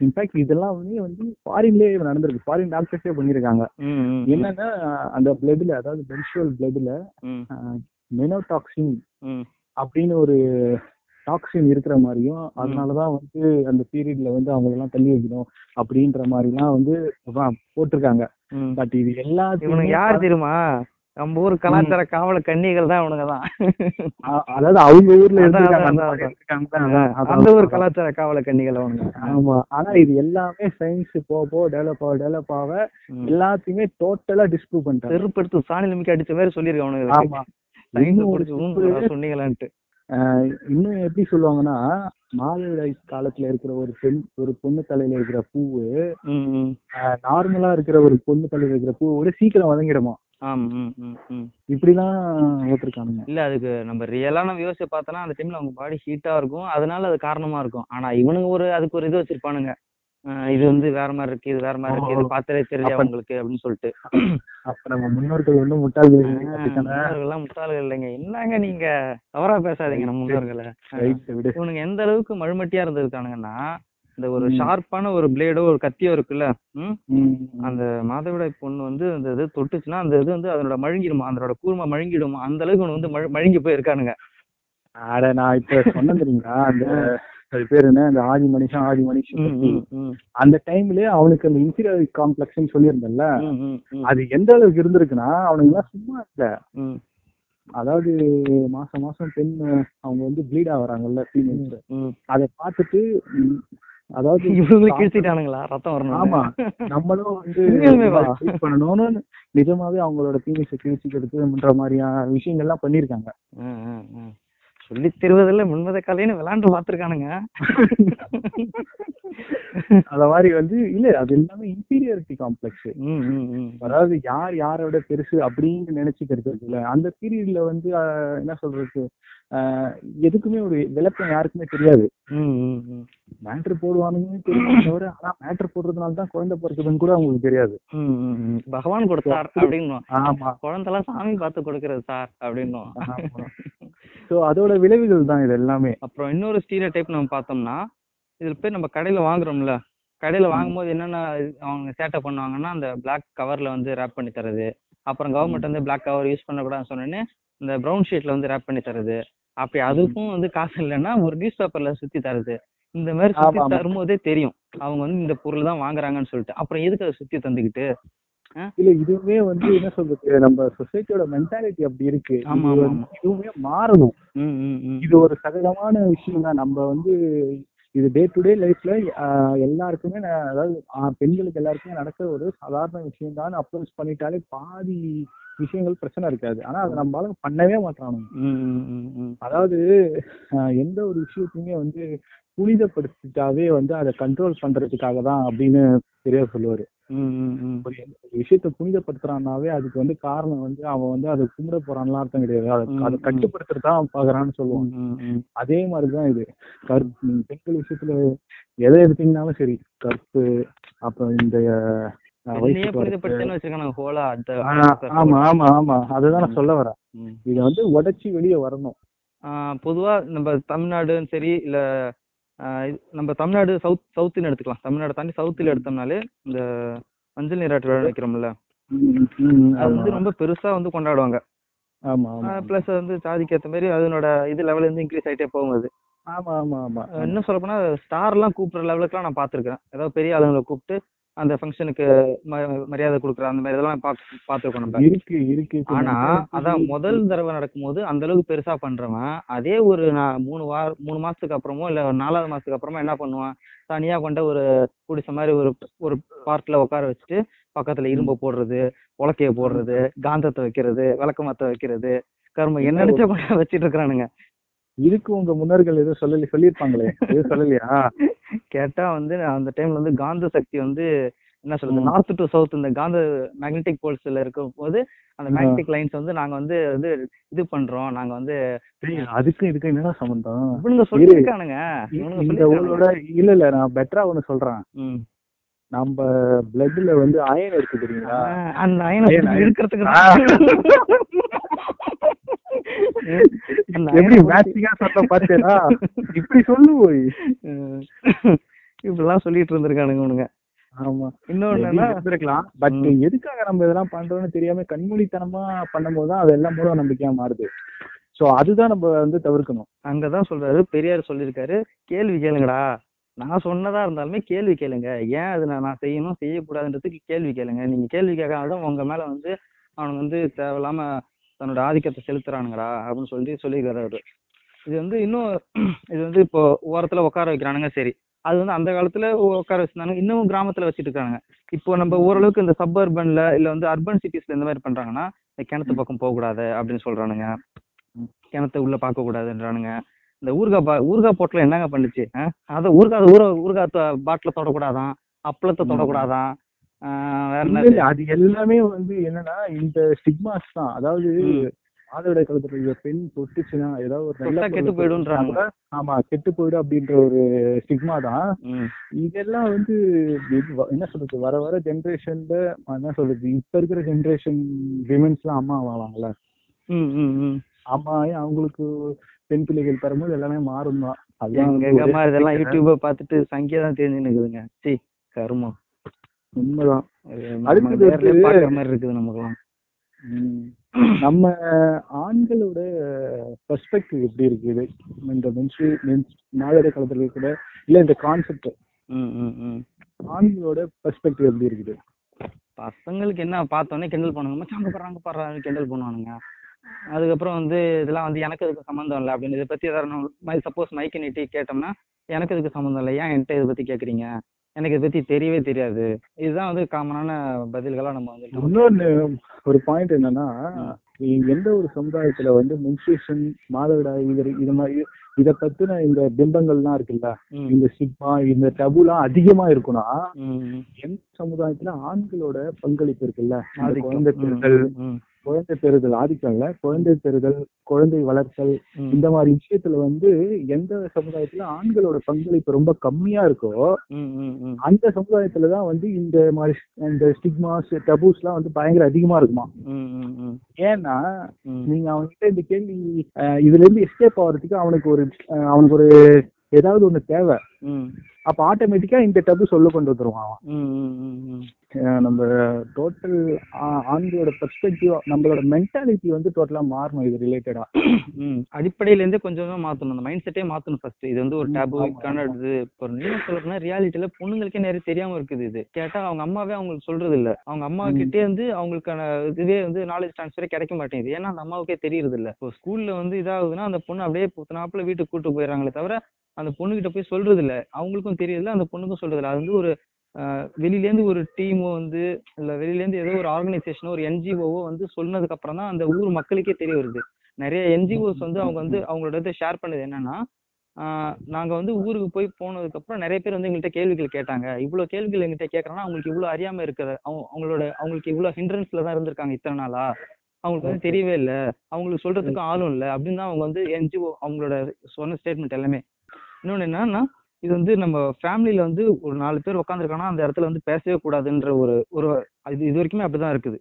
இன்ஃபேக்ட் இதெல்லாம் வந்து வந்து ஃபாரின்லயே நடந்திருக்கு ஃபாரின் டாக்டர்ஸே ம். என்னன்னா அந்த பிளட்ல அதாவது மென்சுரல் பிளட்ல மெனோடாக்சின். அப்படின்னு ஒரு டாக்ஸின் இருக்கிற மாதிரியும் அதனாலதான் வந்து அந்த பீரியட்ல வந்து அவங்க எல்லாம் தள்ளி வைக்கணும் அப்படின்ற மாதிரிலாம் வந்து வா- போட்டிருக்காங்க. பட் இது எல்லாத்தையுமே யார் தெரியுமா? நம்ம ஊர் கலாச்சார காவல கன்னிகள் தான் இவனுங்க தான் அ- அதாவது அவங்க ஊர்ல அந்த மாதிரி ஊர். கலாச்சார காவல கன்னிகள் அவனுங்க ஆமா ஆனா இது எல்லாமே சயின்ஸ் போக போக டெவலப் ஆக டெவலப் ஆக. எல்லாத்தையுமே டோட்டலா டிஸ்ப்ரூவ் பண்ணிட்டாங்க. செருப்படுத்து சாணி நிமிக்க அடிச்ச மாதிரி சொல்லிருக்க அவனுங்க. ஆமா. சயின்ஸ் இன்னும் ஒரு புடிச்சு சொன்னீங்களான்ட்டு. எப்படி சொல்லுவாங்கன்னா மாதவிடாய் காலத்துல இருக்கிற ஒரு பெண் ஒரு பொண்ணு தலையில இருக்கிற பூவு. நார்மலா இருக்கிற ஒரு பொண்ணு தலையில இருக்கிற பூவோட சீக்கிரம் வதங்கிடுமா. இப்படிலாம் ஓட்டிருக்கானுங்க இல்ல அதுக்கு நம்ம ரியலா நம்ம யோசிச்சு பார்த்தோம்னா அந்த டைம்ல அவங்க பாடி ஹீட்டா இருக்கும். அதனால அது காரணமா இருக்கும். ஆனா இவனுங்க ஒரு அதுக்கு ஒரு இது வச்சிருப்பானுங்க. இது வந்து வேற மாதிரி இருக்கு இது வேற மாதிரி இருக்கு இது பார்த்தாலே தெரியும் அவங்களுக்கு அப்படின்னு சொல்லிட்டு. அப்ப நம்ம முன்னோர்கள் வந்து முட்டாள்கள்? முன்னோர்கள்லாம் முட்டாள்கள் இல்லைங்க. என்னங்க நீங்க? தவறா பேசாதீங்க நம்ம முன்னோர்களை. இவனுங்க எந்த அளவுக்கு மழுமட்டியா இருந்திருக்கானுங்கன்னா இந்த ஒரு. ஷார்ப்பான ஒரு பிளேடோ ஒரு கத்தியோ இருக்குல்ல அந்த மாதவிடாய் பொண்ணு வந்து அந்த இது தொட்டுச்சுன்னா அந்த இது வந்து அதனோட மழுங்கிடுமா அதனோட கூர்மை மழுங்கிடுமா அந்த அளவுக்கு வந்து மழு- மழுங்கி போய் இருக்கானுங்க அட நான் இப்ப சொன்னேன் தெரியுங்களா அந்த அது பேர் என்ன? அந்த ஆதி மனுஷன் ஆதி மனுஷன் அந்த டைம்லயே அவனுக்கு அந்த இன்ஃபீரியாரிட்டி காம்ப்ளெக்ஸ் ம், அது எந்த அளவுக்கு இருந்திருக்குன்னா அவனுங்க எல்லாம் சும்மா இல்ல. அதாவது மாசம் மாசம் பெண் அவங்க வந்து ப்ளீட் ஆகுறாங்கல்ல ஃபீமேல்ஸ். அதை பார்த்துட்டு அதாவது இவனுங்களும் கிழிச்சிட்டானுங்களா? ரத்தம் வரணும் ஆமா. நம்மளும் வந்து பண்ணணும்னு நிஜமாவே அவங்களோட பீனிஸை கிழிச்சிக்கிறதுன்ற மாதிரியான விஷயங்கள்லாம் பண்ணியிருக்காங்க. சொல்லி தருவதில்ல முன்மத கலைன்னு விளையாண்டு பார்த்திருக்கானுங்க. அந்த மாதிரி வந்து இல்ல அது எல்லாமே இன்ஃபீரியாரிட்டி காம்ப்ளெக்ஸ். அதாவது யார் யாரோட பெருசு அப்படின்னு நினைச்சுக்கிறது இருக்குல்ல. அந்த பீரியட்ல வந்து என்ன சொல்றது எதுக்குமே ஒரு விளக்கம் யாருக்குமே தெரியாது. மேட்ரு போடுவானுங்கன்னு தெரியும் தவிர ஆனா மேட்ரு போடுறதுனால தான் குழந்தை பிறக்குதுன்னு கூட அவங்களுக்கு தெரியாது. பகவான் கொடுத்தார் அப்படின்னும் ஆமா. குழந்தைலாம் சாமி பார்த்து கொடுக்கறது சார் அப்படின்னும் சோ அதோட விளைவுகள் தான் இது எல்லாமே. அப்புறம் இன்னொரு ஸ்டீரியோ டைப் நம்ம பார்த்தோம்னா இதில் போய் நம்ம கடையில் வாங்குறோம்ல. கடையில் வாங்கும்போது என்னென்ன அவங்க சேட்டை பண்ணுவாங்கன்னா அந்த பிளாக் கவரில் வந்து ரேப் பண்ணி தரது. அப்புறம் கவர்மெண்ட் வந்து பிளாக் கவர் யூஸ் பண்ணக்கூடாதுன்னு சொன்னோன்னே இந்த ப்ரௌன் ஷீட்டில் வந்து ரேப் பண்ணி தரது. அப்படி அதுக்கும் வந்து காசு இல்லைன்னா ஒரு நியூஸ் பேப்பரில் சுற்றி தரது. இந்த மாதிரி சுற்றி ஆமா. தரும்போதே தெரியும். அவங்க வந்து இந்த பொருள் தான் வாங்குறாங்கன்னு சொல்லிட்டு. அப்புறம் எதுக்கு அதை சுற்றி தந்துக்கிட்டு? இல்ல இதுவுமே வந்து என்ன சொல்றது நம்ம சொசைட்டியோட மென்டாலிட்டி அப்படி இருக்கு. இதுவுமே மாறணும். இது ஒரு சகஜமான விஷயம் தான் நம்ம வந்து இது டே டு டே லைஃப்ல எல்லாருக்குமே அதாவது பெண்களுக்கு எல்லாருக்குமே நடக்கிற ஒரு சாதாரண விஷயம் தான் அப்ரோச் பண்ணிட்டாலே பாதி விஷயங்கள் பிரச்சனை இருக்காது. ஆனா அதை நம்மளால பண்ணவே மாட்டானுங்க ம் ம் ம் ம். அதாவது எந்த ஒரு விஷயத்தையுமே வந்து புனிதப்படுத்திட்டாவே வந்து அதை கண்ட்ரோல் பண்றதுக்காக தான் அப்படின்னு பெரியவர் சொல்லுவாரு. விஷயத்த புனிதப்படுத்துறான்னாவே அதுக்கு வந்து காரணம் வந்து அவன் வந்து அதை கும்பிட போறான்லாம் அர்த்தம் கிடையாது. அதை. கட்டுப்படுத்துறது அவன் பாக்குறான்னு சொல்லுவான். அதே மாதிரிதான் இது. நீங்க பெண்கள் விஷயத்துல எதை எடுத்தீங்கன்னாலும் சரி கற்பு அப்புறம் இந்த ஆமா ஆமா ஆமா. அதுதான் நான். சொல்ல வரேன். இதை வந்து உடைச்சி வெளியே வரணும். பொதுவா நம்ம தமிழ்நாடும் சரி இல்ல நம்ம தமிழ்நாடு சவுத் சவுத்துன்னு எடுத்துக்கலாம். தமிழ்நாடு தாண்டி சவுத்துல எடுத்தோம்னாலே இந்த மஞ்சள் நீராட்டு விழா ம், அது வந்து ரொம்ப பெருசா வந்து கொண்டாடுவாங்க. பிளஸ் வந்து சாதிக்கு ஏத்த மாதிரி அதனோட இது லெவல் இருந்து இன்க்ரீஸ் ஆயிட்டே போகும் அது. ஆமா ஆமா ஆமா. இன்னும் சொல்ல போனா ஸ்டார் எல்லாம் கூப்பிடுற லெவலுக்குலாம் நான் பார்த்திருக்கேன். ஏதாவது பெரிய ஆளுங்களை கூப்பிட்டு அந்த ஃபங்க்ஷனுக்கு மரியாதை கொடுக்குற அந்த மாதிரி இதெல்லாம் பார்த்திருக்கோம் நம்ம. இருக்கு இருக்கு ஆனா அதான் முதல் தடவை நடக்கும்போது அந்த அளவுக்கு பெருசா பண்றவன் அதே ஒரு நான் மூணு வார மூணு மாசத்துக்கு அப்புறமோ இல்ல ஒரு நாலாவது மாசத்துக்கு அப்புறமா என்ன பண்ணுவான்? தனியா கொண்ட ஒரு குடிச மாதிரி ஒரு ஒரு பார்ட்ல உட்கார வச்சுட்டு பக்கத்துல இரும்பை போடுறது உலக்கைய போடுறது காந்தத்தை வைக்கிறது விளக்கமாத்த வைக்கிறது கரும என்ன நினைச்சா கொண்டு வச்சிட்டு இருக்கிறானுங்க. இதுக்கு உங்க முன்னோர்கள் எதுவும் சொல்லி சொல்லியிருப்பாங்களே? எதுவும் சொல்லலையா? கேட்டா வந்து அந்த டைம்ல வந்து காந்த சக்தி வந்து என்ன சொல்றது. நார்த் டு சவுத் இந்த காந்த மேக்னெட்டிக் போல்ஸ்ல இருக்கும் போது அந்த. மேக்னெட்டிக் லைன்ஸ் வந்து நாங்க வந்து வந்து இது பண்றோம். நாங்க வந்து அதுக்கும் இதுக்கும் என்னடா சம்பந்தம்? இவனுங்க சொல்லிருக்கானுங்க இவனுங்க இந்த ஊரோட இல்ல இல்ல நான் பெட்டரா ஒண்ணு சொல்றேன். நம்ம பிளட்ல வந்து அயன் இருக்கு தெரியுங்களா? அந்த அயனை. இருக்கிறதுக்கு எப்படி மேட்சிங்கா சொல்ல பாத்தேனா இப்படி சொல்லு போய். இப்படிலாம் சொல்லிட்டு இருந்திருக்கானுங்க இவனுங்க ஆமா. இன்னொன்னு என்ன இருந்திருக்கலாம் பட். எதுக்காக நம்ம இதெல்லாம் பண்றோம்னு தெரியாம கண்மூடித்தனமா பண்ணும்போது தான் அது எல்லாம் மூட நம்பிக்கையா மாறுது. சோ அதுதான் நம்ம வந்து தவிர்க்கணும். அங்கதான் சொல்றாரு பெரியார் சொல்லியிருக்காரு கேள்வி கேளுங்கடா. நான் சொன்னதா இருந்தாலுமே கேள்வி கேளுங்க. ஏன் அது நான் நான் செய்யணும் செய்யக்கூடாதுன்றதுக்கு கேள்வி கேளுங்க. நீங்க கேள்வி கேட்காதான் உங்க மேல வந்து அவனுங்க வந்து தேவையில்லாம தன்னோட ஆதிக்கத்தை செலுத்துறானுங்கடா அப்படின்னு சொல்லி சொல்லியிருக்காரு அவரு இது வந்து இன்னும் இது வந்து இப்போ ஓரத்துல உட்கார வைக்கிறானுங்க சரி. அது வந்து அந்த காலத்துல உட்கார வச்சிருந்தாங்க இன்னமும் கிராமத்துல வச்சிட்டு இருக்காங்க இப்போ நம்ம ஓரளவுக்கு இந்த சப்பர்பன்ல இல்ல வந்து அர்பன் சிட்டிஸ்ல இந்த மாதிரி பண்றாங்கன்னா இந்த கிணத்து பக்கம் போக கூடாது அப்படின்னு சொல்றானுங்க. கிணத்த உள்ள பார்க்க கூடாதுன்றானுங்க இந்த ஊறுகாய் பா ஊறுகாய் போட்டில் என்னங்க பண்ணுச்சு? அதை ஊறுகாய் ஊற ஊறுகாய் பாட்டில தொடக்கூடாதான் அப்பளத்தை தொடக்கூடாதான் அது எல்லாமே வந்து என்னன்னா இந்த ஸ்டிக்மாஸ் தான். அதாவது. மாதவிடாய் காலத்துல இருக்கிற பெண் தொட்டுச்சுன்னா ஏதாவது ஒரு நல்ல கெட்டு போயிடும்ன்றாங்க. ஆமா கெட்டு போயிடும் அப்படின்ற ஒரு ஸ்டிக்மா தான். இதெல்லாம் வந்து என்ன சொல்றது வர வர ஜென்ரேஷன்ல என்ன சொல்றது இப்ப இருக்கிற ஜென்ரேஷன் விமென்ஸ் எல்லாம் அம்மா ஆவாங்கல்ல. அம்மா அவங்களுக்கு பெண் பிள்ளைகள் பெறும்போது எல்லாமே மாறும் தான் சிக்கல். யூடியூப பார்த்துட்டு சங்கியா தான் தெரிஞ்சு நிக்குதுங்க சி கருமம். உண்மைதான். மாதிரி இருக்குது நமக்குலாம். நம்ம ஆண்களோட பெர்ஸ்பெக்டிவ் எப்படி இருக்குது? இந்த மென்ஸ்ட்ரி மென்ஸ் மாதவிட காலத்துல கூட இல்ல இந்த கான்செப்ட் ஆண்களோட பெர்ஸ்பெக்டிவ் எப்படி இருக்குது? பசங்களுக்கு என்ன பார்த்தோன்னே கிண்டல் அங்க பாரு அங்க பாரு கிண்டல் பண்ணுவானுங்க. அதுக்கப்புறம் வந்து இதெல்லாம் வந்து எனக்கு இதுக்கு சம்மந்தம் இல்லை அப்படின்னு இதை பத்தி ஏதாவது சப்போஸ் மைக்கு நீட்டி கேட்டோம்னா எனக்கு இதுக்கு சம்மந்தம் இல்லை. ஏன் என்கிட்ட இதை பத்தி கேக்குறீங்க? எனக்கு இதை பத்தி தெரியவே தெரியாது. இதுதான் வந்து காமனான பதில்களா நம்ம வந்து இன்னொன்னு ஒரு பாயிண்ட் என்னன்னா எந்த ஒரு சமுதாயத்துல வந்து மென்ஸ்ட்ரேஷன் மாதவிடாய் இது இது மாதிரி இத பத்தின இந்த பிம்பங்கள்லாம் இருக்குல்ல ம், இந்த சிக்மா இந்த டபுலாம் அதிகமா ம். எந்த சமுதாயத்துல ஆண்களோட பங்களிப்பு இருக்குல்ல. குழந்தை ம், குழந்தை பெறுதல் ஆதிக்கம் இல்ல. குழந்தை பெறுதல் குழந்தை வளர்த்தல். இந்த மாதிரி விஷயத்துல வந்து எந்த சமுதாயத்துல ஆண்களோட பங்களிப்பு ரொம்ப கம்மியா இருக்கோ. அந்த சமுதாயத்துல தான் வந்து இந்த மாதிரி இந்த ஸ்டிக்மாஸ் டபூஸ் எல்லாம் வந்து பயங்கர அதிகமா இருக்குமா? ஏன்னா. நீங்க அவன்கிட்ட இந்த கேள்வி இதுல இருந்து எஸ்கேப் ஆகிறதுக்கு அவனுக்கு ஒரு அவனுக்கு ஒரு ஏதாவது ஒண்ணு தேவை. அப்ப ஆட்டோமேட்டிக்கா இந்த டபு சொல்ல கொண்டு வந்துருவான் நம்ம டோட்டல் ஆண்களோட பெர்ஸ்பெக்டிவ் நம்மளோட மென்டாலிட்டி வந்து டோட்டலா மாறணும் இது ரிலேட்டடா. அடிப்படையில இருந்தே கொஞ்சம் மாத்தணும். அந்த மைண்ட் செட்டே மாத்தணும் ஃபர்ஸ்ட் இது வந்து ஒரு ம், டேபு ஆமா, இதுக்கான இது இப்போ நீங்க சொல்லணும்னா ரியாலிட்டியில பொண்ணுங்களுக்கே நிறைய தெரியாம இருக்குது இது. கேட்டா அவங்க அம்மாவே அவங்களுக்கு சொல்றது இல்ல அவங்க அம்மா. கிட்டே இருந்து அவங்களுக்கான இதுவே வந்து நாலேஜ் ட்ரான்ஸ்ஃபரே கிடைக்க மாட்டேங்குது. ஏன்னா அந்த அம்மாவுக்கே தெரியறது இல்ல இப்போ ஸ்கூல்ல வந்து இதாகுதுன்னா அந்த பொண்ணு அப்படியே புத்தனாப்புல வீட்டுக்கு கூட்டு போயிடறாங்களே தவிர அந்த பொண்ணுகிட்ட போய் சொல்றது இல்ல அவங்களுக்கும் தெரியல அந்த பொண்ணுக்கும் சொல்றது இல்ல அது வந்து ஒரு வெளியிலேருந்து ஒரு டீமோ வந்து இல்ல வெளியில இருந்து ஏதோ ஒரு ஆர்கனைசேஷனோ ஒரு என்ஜிஓவோ வந்து சொன்னதுக்கு அப்புறம் தான் அந்த ஊர் மக்களுக்கே தெரிய வருது. நிறைய என்ஜிஓஸ் வந்து அவங்க வந்து அவங்களோட இதை ஷேர் பண்ணது என்னன்னா ஆஹ் நாங்க வந்து ஊருக்கு போய் போனதுக்கு அப்புறம் நிறைய பேர் வந்து எங்கள்கிட்ட கேள்விகள் கேட்டாங்க. இவ்வளவு கேள்விகள் எங்கள்கிட்ட கேட்குறாங்கன்னா அவங்களுக்கு இவ்வளோ அறியாமல் இருக்கிற அவங்க அவங்களோட அவங்களுக்கு இவ்வளோ ஹிண்ட்ரன்ஸ்ல தான் இருந்திருக்காங்க இத்தனை நாளா? அவங்களுக்கு வந்து தெரியவே இல்லை. அவங்களுக்கு சொல்றதுக்கு ஆளும் இல்லை. அப்படின்னு தான் அவங்க வந்து என்ஜிஓ அவங்களோட சொன்ன ஸ்டேட்மெண்ட் எல்லாமே. இன்னொன்னு என்னன்னா இது வந்து நம்ம ஃபேமிலியில வந்து ஒரு நாலு பேர் உட்காந்துருக்காங்கன்னா அந்த இடத்துல வந்து பேசவே கூடாதுன்ற ஒரு ஒரு இது இது வரைக்குமே அப்படிதான் இருக்குது.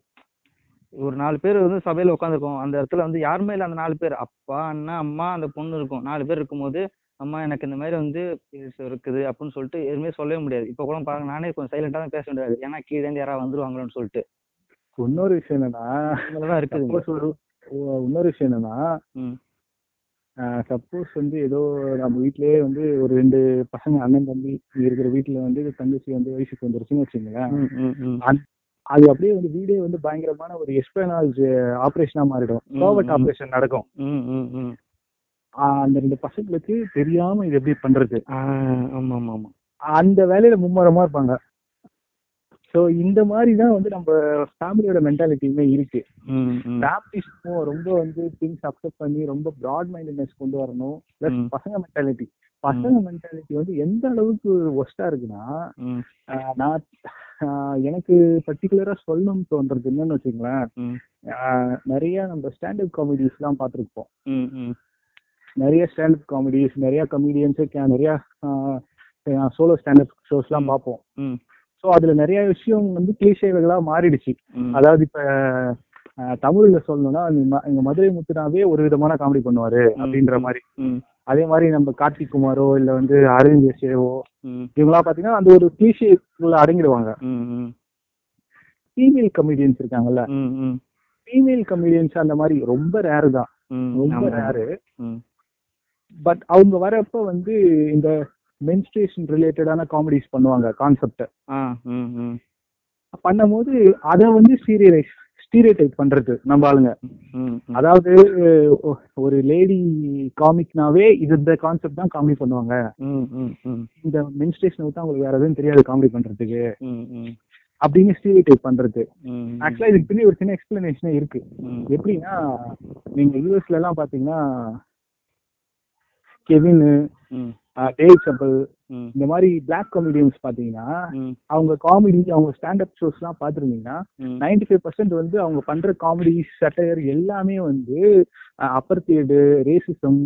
ஒரு நாலு பேர் வந்து சபையில உட்காந்துருக்கோம் அந்த இடத்துல வந்து யாருமே இல்லை அந்த நாலு பேர். அப்பா அண்ணா அம்மா அந்த பொண்ணு இருக்கும். நாலு பேர் இருக்கும்போது அம்மா எனக்கு இந்த மாதிரி வந்து இருக்குது அப்படின்னு சொல்லிட்டு எதுவுமே சொல்லவே முடியாது. இப்போ கூட பாருங்க நானே கொஞ்சம் சைலண்டா தான் பேச வேண்டியது ஏன்னா கீழே இருந்து யாராவது வந்துருவாங்களோன்னு சொல்லிட்டு. இன்னொரு விஷயம் என்னன்னா இருக்குது இன்னொரு விஷயம் என்னன்னா சப்போஸ் வந்து ஏதோ நம்ம வீட்லயே வந்து ஒரு ரெண்டு பசங்க அண்ணன் தம்பி இருக்கிற வீட்டுல வந்து தங்கச்சி வந்து வயசுக்கு வந்துருச்சுன்னு வச்சுங்களேன். அது அப்படியே வந்து வீடே வந்து பயங்கரமான ஒரு எஸ்பனால்ஜ் ஆபரேஷனா மாறிடும். கோவட். ஆபரேஷன் நடக்கும். அந்த ரெண்டு பசங்களுக்கு தெரியாம இது எப்படி பண்றது? அந்த வேலையில மும்மரமா இருப்பாங்க. சோ இந்த மாதிரி தான் வந்து நம்ம ஃபேமிலியோட மென்டாலிட்டியுமே இருக்கு. ம், ம். ஃபேமிலிஸ்க்கும் ரொம்ப வந்து திங்ஸ் அக்செப்ட் பண்ணி ரொம்ப ப்ராட் மைண்டட்னஸ் கொண்டு வரணும் பிளஸ். பசங்க மென்டாலிட்டி பசங்க மென்டாலிட்டி வந்து எந்த அளவுக்கு ஒஸ்டா இருக்குன்னா நான் எனக்கு பர்டிகுலரா சொல்லணும்னு தோன்றது என்னன்னு வச்சுங்களேன் நிறைய நம்ம ஸ்டாண்டப் காமெடிஸ் எல்லாம் பார்த்துருப்போம். நிறைய ஸ்டாண்டப் காமெடிஸ் நிறைய கமெடியன்ஸ் நிறைய சோலோ ஸ்டாண்டப் ஷோஸ் எல்லாம். பார்ப்போம். ஸோ அதுல நிறைய விஷயம் வந்து கிளீஷேகளா மாறிடுச்சு. அதாவது இப்ப தமிழ்ல சொல்லணும்னா எங்க மதுரை முத்துனாவே ஒரு விதமான காமெடி பண்ணுவாரு அப்படின்ற மாதிரி. அதே மாதிரி நம்ம கார்த்திக் குமாரோ இல்ல வந்து அரவிந்த் ஜெயசேவோ ம், இவங்களாம் பாத்தீங்கன்னா அந்த ஒரு கிளீஷேக்குள்ள அடங்கிடுவாங்க. ஃபீமேல் கமெடியன்ஸ் இருக்காங்கல்ல. ஃபீமேல் கமெடியன்ஸ் அந்த மாதிரி ரொம்ப ரேரு தான். ரொம்ப. ரேரு பட் அவங்க வரப்ப வந்து இந்த மென்ஸ்ட்ரேஷன் ரிலேட்டடான காமெடிஸ் பண்ணுவாங்க கான்செப்ட். பண்ணும்போது அதை வந்து சீரியலைஸ் ஸ்டீரியோடைப் பண்றது நம்ம ஆளுங்க. அதாவது ஒரு லேடி காமிக்னாவே இது இந்த கான்செப்ட் தான் காமெடி பண்ணுவாங்க. இந்த மென்ஸ்ட்ரேஷன் விட்டு அவங்களுக்கு வேற எதுவும் தெரியாது காமெடி பண்றதுக்கு. அப்படின்னு ஸ்டீரியோடைப் பண்றது ஆக்சுவலா இதுக்கு பின்னாடி ஒரு சின்ன எக்ஸ்பிளனேஷனே இருக்கு. எப்படின்னா நீங்க யூஎஸ்ல எல்லாம் பாத்தீங்கன்னா கெவின் டேவ் சப்பல். இந்த மாதிரி பிளாக் காமெடியன்ஸ் பாத்தீங்கன்னா அவங்க காமெடி அவங்க ஸ்டாண்டப் ஷோஸ் எல்லாம் பாத்துருந்தீங்கன்னா. நைன்டி ஃபைவ் பர்சன்ட் வந்து அவங்க பண்ற காமெடி சட்டையர் எல்லாமே வந்து அப்பர்த்தியடு ரேசிசம்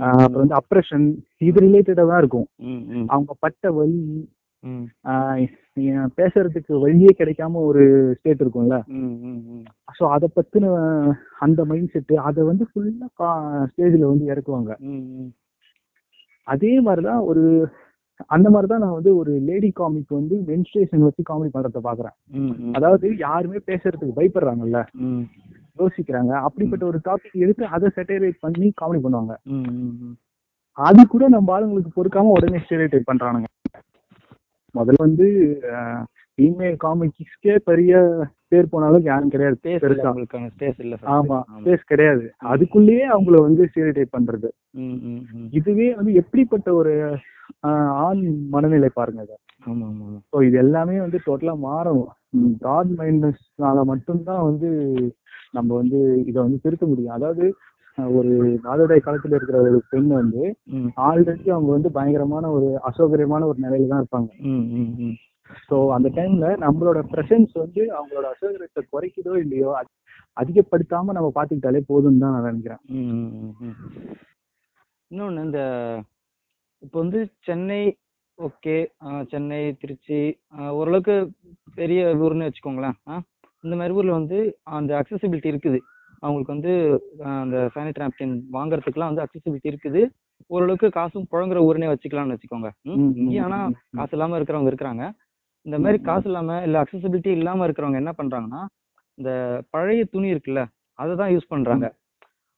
அப்புறம் வந்து அப்ரஷன் இது ரிலேட்டடா தான் இருக்கும். அவங்க பட்ட ஏன் பேசுறதுக்கு வழியே கிடைக்காம ஒரு ஸ்டேட் இருக்கும்ல. ஸோ அதை பத்தின அந்த மைண்ட் செட்டு அதை வந்து ஃபுல்லா ஸ்டேஜ்ல வந்து இறக்குவாங்க. அதே மாதிரிதான் ஒரு அந்த மாதிரிதான் நான் வந்து ஒரு லேடி காமிக் வந்து மென்ஸ்ட்ரேஷன் வச்சு காமெடி பண்றத பாக்குறேன். அதாவது யாருமே பேசுறதுக்கு பயப்படுறாங்கல்ல? யோசிக்கிறாங்க. அப்படிப்பட்ட ஒரு டாபிக் எடுத்து அதை செட்டரைட் பண்ணி காமெடி பண்ணுவாங்க. அது கூட நம்ம ஆளுங்களுக்கு பொறுக்காம உடனே ஸ்டெரியோடைப் பண்றானுங்க. முதல்ல வந்து ஃபீமேல் காமிக்ஸ்க்கே பெரிய பேர் போன அளவுக்கு யாரும் கிடையாது Space இல்ல. ஆமா. ஸ்பேஸ் கிடையாது அதுக்குள்ளேயே அவங்கள வந்து ஸ்டெரியோடைப் பண்றது. இதுவே வந்து எப்படிப்பட்ட ஒரு ஆண் மனநிலை பாருங்க ஆமா, ஆமா. ஸோ இது எல்லாமே வந்து டோட்டலா மாறணும் காட் மைண்ட்னஸ்னால மட்டும்தான் வந்து நம்ம வந்து இதை வந்து திருத்த முடியும் அதாவது ஒரு நாளுடைய காலத்துல இருக்கிற ஒரு பெண் வந்து ஆல்ரெடி அவங்க வந்து பயங்கரமான ஒரு அசௌகரியமான ஒரு நிலையில தான் இருப்பாங்க. ஸோ அந்த டைம்ல நம்மளோட பிரசன்ஸ் வந்து அவங்களோட அசௌகரியத்தை குறைக்குதோ இல்லையோ அது அதிகப்படுத்தாம நம்ம பாத்துக்கிட்டாலே போதும்னு தான் நான் நினைக்கிறேன். இன்னொன்னு இந்த இப்போ வந்து சென்னை ஓகே சென்னை திருச்சி ஓரளவுக்கு பெரிய ஊர்னு வச்சுக்கோங்களேன் இந்த மாதிரி ஊர்ல வந்து அந்த அக்சசிபிலிட்டி இருக்குது அவங்களுக்கு வந்து அந்த சானிடரி நாப்கின் வாங்குறதுக்குலாம் வந்து அக்சசிபிலிட்டி இருக்குது. ஓரளவுக்கு காசும் புழங்குற ஊர்னே வச்சுக்கலாம்னு வச்சுக்கோங்க. இங்கேயும் ஆனா. காசு இல்லாம இருக்கிறவங்க இருக்கிறாங்க. இந்த மாதிரி காசு இல்லாம இல்ல அக்சசிபிலிட்டி இல்லாம இருக்கிறவங்க என்ன பண்றாங்கன்னா இந்த பழைய துணி இருக்குல்ல அதை யூஸ் பண்றாங்க.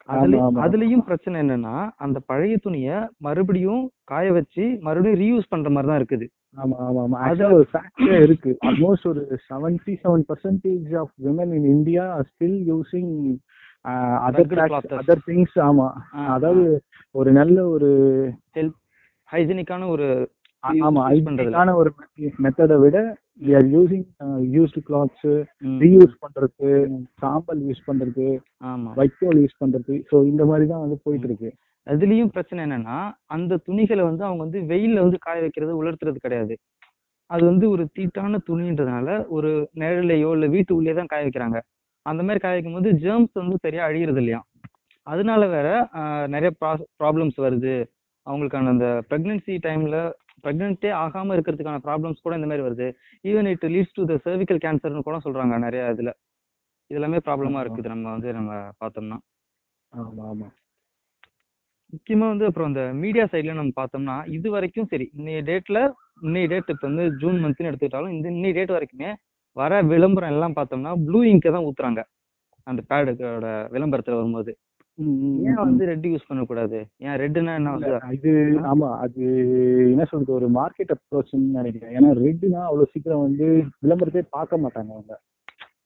அதுல. அதுலயும் பிரச்சனை என்னன்னா அந்த பழைய துணிய மறுபடியும் காய வச்சு மறுபடியும் ரீயூஸ் பண்ற மாதிரி தான் இருக்குது. ஆமா ஆமா ஆமா. ஆக்சுவலா ஒரு ஃபேக்டே இருக்கு. ஆல்மோஸ்ட் ஒரு seventy seven percentage of women in India still using other things ஆமா. அதாவது ஒரு நல்ல ஒரு ஹெல்த் ஹைஜீனிக்கான ஒரு ஆமா. ஒரு மெத்தடை விட we are using used clothes reuse பண்றதுக்கு சாம்பல் யூஸ் பண்றது ஆமா. வைக்கோல் யூஸ் பண்றது. ஸோ இந்த மாதிரி தான் வந்து போயிட்டு இருக்கு. அதுலயும் பிரச்சனை என்னன்னா அந்த துணிகளை வந்து அவங்க வந்து வெயில்ல வந்து காய வைக்கிறது உலர்த்துறது கிடையாது. அது வந்து ஒரு தீட்டான துணின்றதுனால ஒரு நிழல்லையோ இல்ல வீட்டு உள்ளே தான் காய வைக்கிறாங்க. அந்த மாதிரி காய வைக்கும் போது ஜேர்ம்ஸ் வந்து சரியா அழியறது இல்லையா? அதனால வேற நிறைய ப்ராப்ளம்ஸ் வருது. அவங்களுக்கான அந்த ப்ரெக்னென்சி டைம்ல ப்ரெக்னென்ட்டே ஆகாம இருக்கிறதுக்கான ப்ராப்ளம்ஸ் கூட இந்த மாதிரி வருது. Even it leads to the cervical கேன்சர்னு கூட சொல்றாங்க நிறைய இதுல. இதெல்லாமே ப்ராப்ளமா ஆமா. இருக்குது நம்ம வந்து நம்ம பார்த்தோம்னா. ஆமா ஆமா. முக்கியமா வந்து அப்புறம் அந்த மீடியா சைட்ல நம்ம பார்த்தோம்னா இது வரைக்கும் சரி இன்னைய டேட்ல இன்னைய டேட் இப்போ வந்து ஜூன் மந்த்னு எடுத்துக்கிட்டாலும் இந்த இன்னைய டேட் வரைக்குமே வர விளம்பரம் எல்லாம் பார்த்தோம்னா ப்ளூ இங்கை தான் ஊத்துறாங்க. அந்த பேடுக்கோட விளம்பரத்துல வரும்போது. ம், ம், ஏன் ம். வந்து ரெட் யூஸ் பண்ணக்கூடாது? ஏன் ரெட்னா என்ன வந்து இல்ல, இது ஆமா அது என்ன சொல்றது ஒரு மார்க்கெட் அப்ரோச்னு நினைக்கிறேன். ஏன்னா ரெட்னா அவ்வளவு சீக்கிரம் வந்து விளம்பரத்தை பார்க்க மாட்டாங்க அவங்க.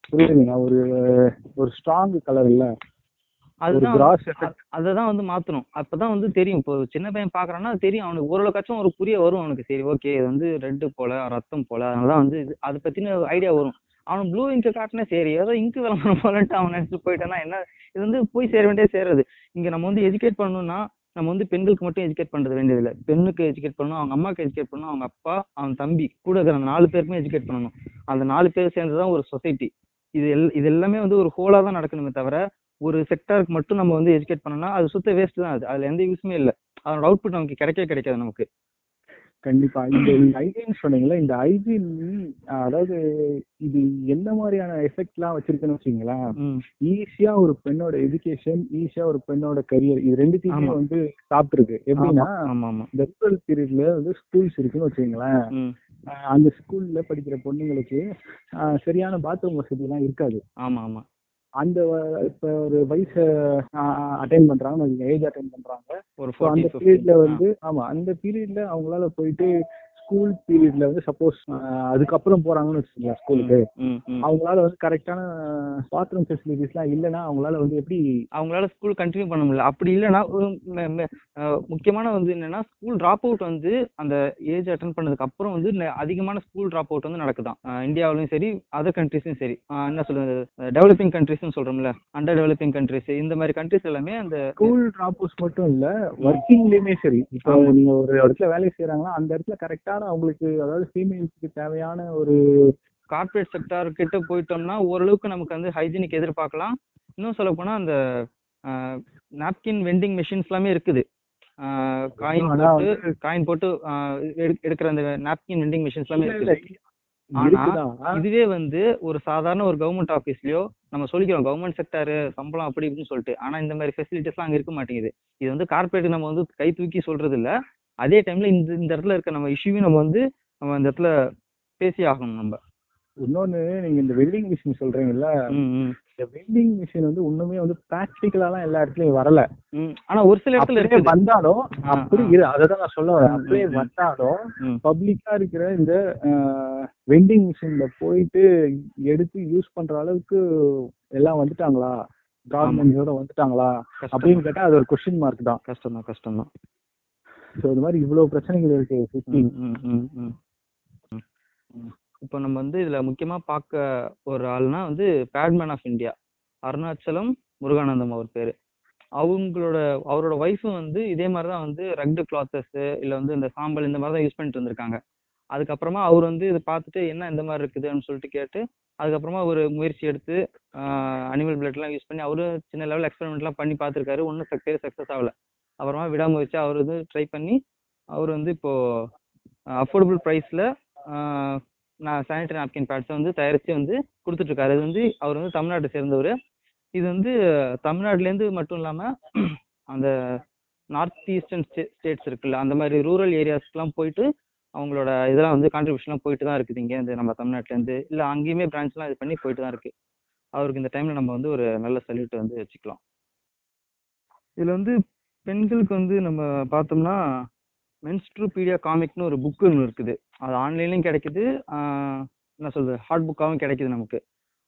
புரியுதுங்களா? ஒரு ஒரு ஸ்ட்ராங் கலர் இல்ல அதுதான் கிராஸ் எஃபெக்ட் அதை தான் வந்து மாத்தணும். அப்பதான் வந்து தெரியும். இப்போ சின்ன பையன் பாக்குறான்னா தெரியும். அவனுக்கு ஓரளவுக்காச்சும் ஒரு புரிய வரும் அவனுக்கு. சரி ஓகே இது வந்து ரெட்டு போல ரத்தம் போல. அதனால வந்து இது அதை பத்தின ஐடியா வரும். அவன் ப்ளூ இங்க் காட்டினா சரி ஏதோ இங்க் விளம்பரம் போலன்ட்டு அவன் நினைச்சு போயிட்டானா என்ன இது வந்து போய் சேர வேண்டிய சேருது. இங்க நம்ம வந்து எஜுகேட் பண்ணணும்னா நம்ம வந்து பெண்களுக்கு மட்டும் எஜுகேட் பண்றது வேண்டியதில்லை. பெண்ணுக்கு எஜுகேட் பண்ணணும் அவங்க அம்மாக்கு எஜுகேட் பண்ணணும் அவங்க அப்பா அவன் தம்பி கூட இருக்கிற நாலு பேருக்குமே எஜுகேட் பண்ணணும். அந்த நாலு பேர் சேர்ந்து தான் ஒரு சொசைட்டி இது எல் இது எல்லாமே வந்து ஒரு ஹோலா தான் நடக்கணுமே தவிர ஒரு செக்டாருக்கு மட்டும் நம்ம வந்து எஜுகேட் பண்ணோம்னா அது சுத்த வேஸ்ட் தான் அது. அதுல எந்த யூஸுமே இல்லை. அதோட அவுட்புட் நமக்கு கிடைக்கவே கிடைக்காது நமக்கு. கண்டிப்பா. இந்த ஹைஜீன் சொன்னீங்களா இந்த ஹைஜீன் அதாவது இது என்ன மாதிரியான எஃபெக்ட் எல்லாம் வச்சிருக்குன்னு வச்சுங்களேன். ஈஸியா ஒரு பெண்ணோட எஜுகேஷன் ஈஸியா ஒரு பெண்ணோட கரியர் இது ரெண்டுத்தையுமே. வந்து சாப்பிட்டுருக்கு. எப்படின்னா இந்த ரூரல் பீரியட்ல வந்து ஸ்கூல்ஸ் இருக்குன்னு ஆஹ் அந்த ஸ்கூல்ல படிக்கிற பொண்ணுங்களுக்கு சரியான பாத்ரூம் வசதி எல்லாம் இருக்காது. ஆமா ஆமா. அந்த இப்ப ஒரு வயசு அட்டைன் பண்றாங்க ஏஜ் அட்டைன் பண்றாங்க. ஒரு அந்த பீரியட்ல வந்து ஆமா அந்த பீரியட்ல அவங்களால போயிட்டு ஸ்கூல் பீரியட்ல வந்து சப்போஸ் அதுக்கப்புறம் போறாங்கன்னு வச்சுக்கோங்களேன் ஸ்கூலுக்கு அவங்களால வந்து கரெக்டான பாத்ரூம் ஃபெசிலிட்டிஸ்லாம் இல்லைன்னா அவங்களால வந்து எப்படி அவங்களால ஸ்கூல் கண்டினியூ பண்ண முடியல. அப்படி இல்லைன்னா முக்கியமான வந்து என்னன்னா ஸ்கூல் டிராப் அவுட் வந்து அந்த ஏஜ் அட்டன் பண்ணதுக்கு அப்புறம் வந்து அதிகமான ஸ்கூல் டிராப் அவுட் வந்து நடக்குதாம் அஹ் இந்தியாவிலும் சரி அதர் கண்ட்ரிஸும் சரி. என்ன சொல்றது டெவலப்பிங் கண்ட்ரிஸ்னு சொல்றோம்ல அண்டர் டெவலப்பிங் கண்ட்ரிஸ் இந்த மாதிரி கண்ட்ரிஸ் எல்லாமே அந்த ஸ்கூல் டிராப் அவுட்ஸ் மட்டும் இல்ல ஒர்க்கிங்லயுமே சரி. இப்போ. நீங்க ஒரு இடத்துல வேலை செய்யறாங்கன்னா அந்த இடத்துல கரெக்டான அவங்களுக்கு அதாவது ஃபீமேல்ஸ்க்கு தேவையான ஒரு கார்ப்பரேட் செக்டார் கிட்ட போயிட்டோம்னா ஓரளவுக்கு நமக்கு வந்து ஹைஜீனிக் எதிர்பார்க்கலாம். இன்னும் சொல்ல போனா அந்த நாப்கின் வெண்டிங் மிஷின்ஸ் எல்லாமே இருக்குது. காயின் போட்டு காயின் போட்டு எடுக்கிற அந்த நாப்கின் வெண்டிங் மிஷின்ஸ் எல்லாமே இருக்குது. ஆனா, இதுவே வந்து ஒரு சாதாரண ஒரு கவர்மெண்ட் ஆஃபீஸ்லயோ நம்ம சொல்லிக்கிறோம் கவர்மெண்ட் செக்டார் சம்பளம் அப்படி இப்படின்னு சொல்லிட்டு. ஆனா இந்த மாதிரி ஃபெசிலிட்டிஸ்லாம் அங்க இருக்க மாட்டேங்குது. இது வந்து கார்ப்பரேட் நம்ம வந்து கை தூக்கி சொல்றது இல்ல அதே டைம்ல இந்த இந்த இடத்துல இருக்க நம்ம இஷ்யூவையும் நம்ம வந்து நம்ம இந்த இடத்துல பேசி ஆகணும் நம்ம. இன்னொன்னு நீங்க இந்த வெல்டிங் மிஷின் சொல்றீங்கல்ல இந்த வெல்டிங் மிஷின் வந்து இன்னுமே வந்து பிராக்டிக்கலாலாம் எல்லா இடத்துலயும் வரல. ஆனா ஒரு சில இடத்துல இருக்குது. வந்தாலும் அப்படி. இரு அததான் நான் சொல்ல வரேன். அப்படியே. வந்தாலும். பப்ளிக்கா இருக்கிற இந்த வெண்டிங் மிஷின்ல போயிட்டு எடுத்து யூஸ் பண்ற அளவுக்கு எல்லாம் வந்துட்டாங்களா? கவர்மெண்டோட வந்துட்டாங்களா? அப்படின்னு கேட்டா அது ஒரு கொஸ்டின் மார்க் தான். கஷ்டம் தான் கஷ்டம் தான். ஸோ இது மாதிரி இவ்வளவு பிரச்சனைகள் இருக்கு சுத்தி இப்போ நம்ம வந்து இதுல முக்கியமா பார்க்க ஒரு ஆள்னா வந்து Padman of India Arunachalam Muruganantham அவர் பேரு. அவங்களோட அவரோட ஒய்ஃபும் வந்து இதே மாதிரி தான் வந்து ரக்டு கிளாத்தஸ் இல்ல வந்து இந்த சாம்பல் இந்த மாதிரி தான் யூஸ் பண்ணிட்டு வந்திருக்காங்க அதுக்கப்புறமா அவர் வந்து இதை பார்த்துட்டு என்ன இந்த மாதிரி இருக்குதுன்னு சொல்லிட்டு கேட்டு அதுக்கப்புறமா ஒரு முயற்சி எடுத்து அனிமல் பிளட்லாம் யூஸ் பண்ணி அவரு சின்ன லெவல் எக்ஸ்பெரிமெண்ட்லாம் பண்ணி பார்த்துருக்காரு. ஒன்றும் சக்ஸஸ் சக்ஸஸ் ஆகல. அப்புறமா விடாமுயற்சி அவர் வந்து ட்ரை பண்ணி அவர் வந்து இப்போ அஃபோர்டபுள் ப்ரைஸில் நான் சானிடரி நாப்கின் பேட்ஸை வந்து தயாரித்து வந்து கொடுத்துட்ருக்காரு இது வந்து அவர் வந்து தமிழ்நாட்டை சேர்ந்தவர். இது வந்து தமிழ்நாட்டிலேருந்து மட்டும் இல்லாமல் அந்த நார்த் ஈஸ்டர்ன் ஸ்டே ஸ்டேட்ஸ் இருக்குல்ல அந்த மாதிரி ரூரல் ஏரியாஸ்க்குலாம் போயிட்டு அவங்களோட இதெல்லாம் வந்து கான்ட்ரிபியூஷன்லாம் போயிட்டு தான் இருக்குது இங்கே இந்த நம்ம தமிழ்நாட்டிலேருந்து இல்லை அங்கேயுமே பிரான்ச்லாம் இது பண்ணி போயிட்டு தான் இருக்குது அவருக்கு இந்த டைமில் நம்ம வந்து ஒரு நல்ல சல்யூட் வந்து வச்சுக்கலாம். இதில் வந்து பெண்களுக்கு வந்து நம்ம பார்த்தோம்னா மென்ஸ்ட்ரூபீடியா காமிக்னு ஒரு புக்கு ஒன்று இருக்குது. அது ஆன்லைன்லையும் கிடைக்குது. என்ன சொல்றது? ஹார்ட் புக்காகவும் கிடைக்குது நமக்கு.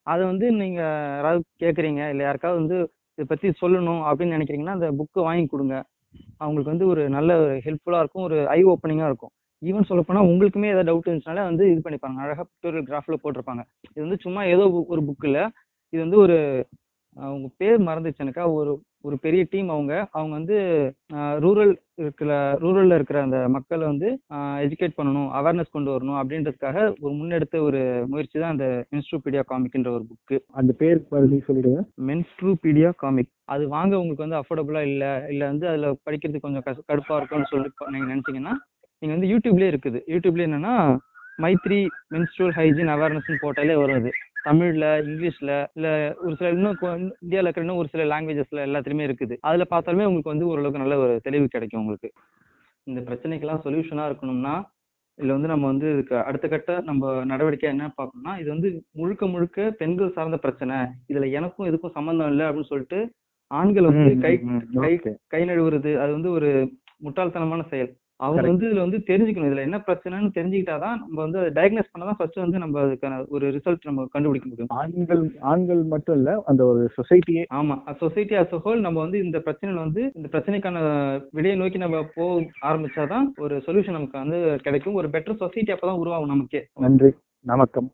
அதை வந்து நீங்கள் யாராவது கேட்குறீங்க இல்லை யாருக்காவது வந்து இதை பற்றி சொல்லணும் அப்படின்னு நினைக்கிறீங்கன்னா அந்த புக்கை வாங்கி கொடுங்க. அவங்களுக்கு வந்து ஒரு நல்ல ஒரு ஹெல்ப்ஃபுல்லாக இருக்கும். ஒரு ஐ ஓப்பனிங்காக இருக்கும். ஈவன் சொல்லப்போனால் உங்களுக்குமே ஏதாவது டவுட் இருந்துச்சுனாலே வந்து இது பண்ணிப்பாங்க. அழகாக பிக்டோரியல் கிராஃபில் போட்டிருப்பாங்க. இது வந்து சும்மா ஏதோ ஒரு புக்கில் இது வந்து ஒரு உங்கள் பேர் மறந்துச்சு எனக்கா ஒரு ஒரு பெரிய டீம் அவங்க. அவங்க வந்து ரூரல் இருக்கிற ரூரல்ல இருக்கிற அந்த மக்களை வந்து எஜுகேட் பண்ணணும் அவேர்னஸ் கொண்டு வரணும் அப்படின்றதுக்காக ஒரு முன்னெடுத்த ஒரு முயற்சி தான் அந்த மென்ஸ்ட்ரூபீடியா காமிக்ன்ற ஒரு புக்கு அந்த பேர் சொல்லிடுங்க. மென்ஸ்ட்ரூபீடியா காமிக் அது வாங்க உங்களுக்கு வந்து அஃபோர்டபுளா இல்ல இல்ல வந்து அதுல படிக்கிறதுக்கு கொஞ்சம் கடுப்பா இருக்கும்னு சொல்லி நீங்க நினைச்சீங்கன்னா நீங்க வந்து யூடியூப்லயே இருக்குது. யூடியூப்ல என்னன்னா மைத்ரி மென்ஸ்ட்ரல் ஹைஜீன் அவேர்னஸ்னு போட்டாலே வரும் அது. தமிழ்ல இங்கிலீஷ்ல இல்ல ஒரு சில இன்னும் இந்தியால இருக்கிற இன்னும் ஒரு சில லாங்குவேஜஸ்ல எல்லாத்துலயுமே இருக்குது. அதுல பார்த்தாலுமே உங்களுக்கு வந்து ஓரளவுக்கு நல்ல ஒரு தெளிவு கிடைக்கும் உங்களுக்கு. இந்த பிரச்சனைக்கெல்லாம் சொல்யூஷனா இருக்கணும்னா இதுல வந்து நம்ம வந்து இதுக்கு அடுத்த கட்ட நம்ம நடவடிக்கை என்ன பார்க்கணும்னா இது வந்து முழுக்க முழுக்க பெண்கள் சார்ந்த பிரச்சனை. இதுல எனக்கும் இதுக்கும் சம்பந்தம் இல்லை அப்படின்னு சொல்லிட்டு ஆண்கள் வந்து கை கை கை நழுவுறது அது வந்து ஒரு முட்டாள்தனமான செயல். Correct. வந்து இதுல வந்து தெரிஞ்சுக்கணும். இதுல என்ன பிரச்சனைன்னு தெரிஞ்சுக்கிட்டாதான் நம்ம வந்து அதை டயக்னோஸ் பண்ணாதான் ஃபர்ஸ்ட் வந்து நம்ம அதுக்கான ஒரு ரிசல்ட் நம்ம கண்டுபிடிக்க முடியும். ஆண்கள் ஆண்கள் மட்டும் இல்ல அந்த ஒரு சொசைட்டியே ஆமா. சொசைட்டி a whole நம்ம வந்து இந்த பிரச்சனையில வந்து இந்த பிரச்சனைக்கான விடையை நோக்கி நம்ம போக ஆரம்பிச்சாதான் ஒரு சொல்யூஷன் நமக்கு வந்து கிடைக்கும். ஒரு பெட்டர் சொசைட்டி அப்பதான் உருவாகும் நமக்கே. நன்றி. வணக்கம்.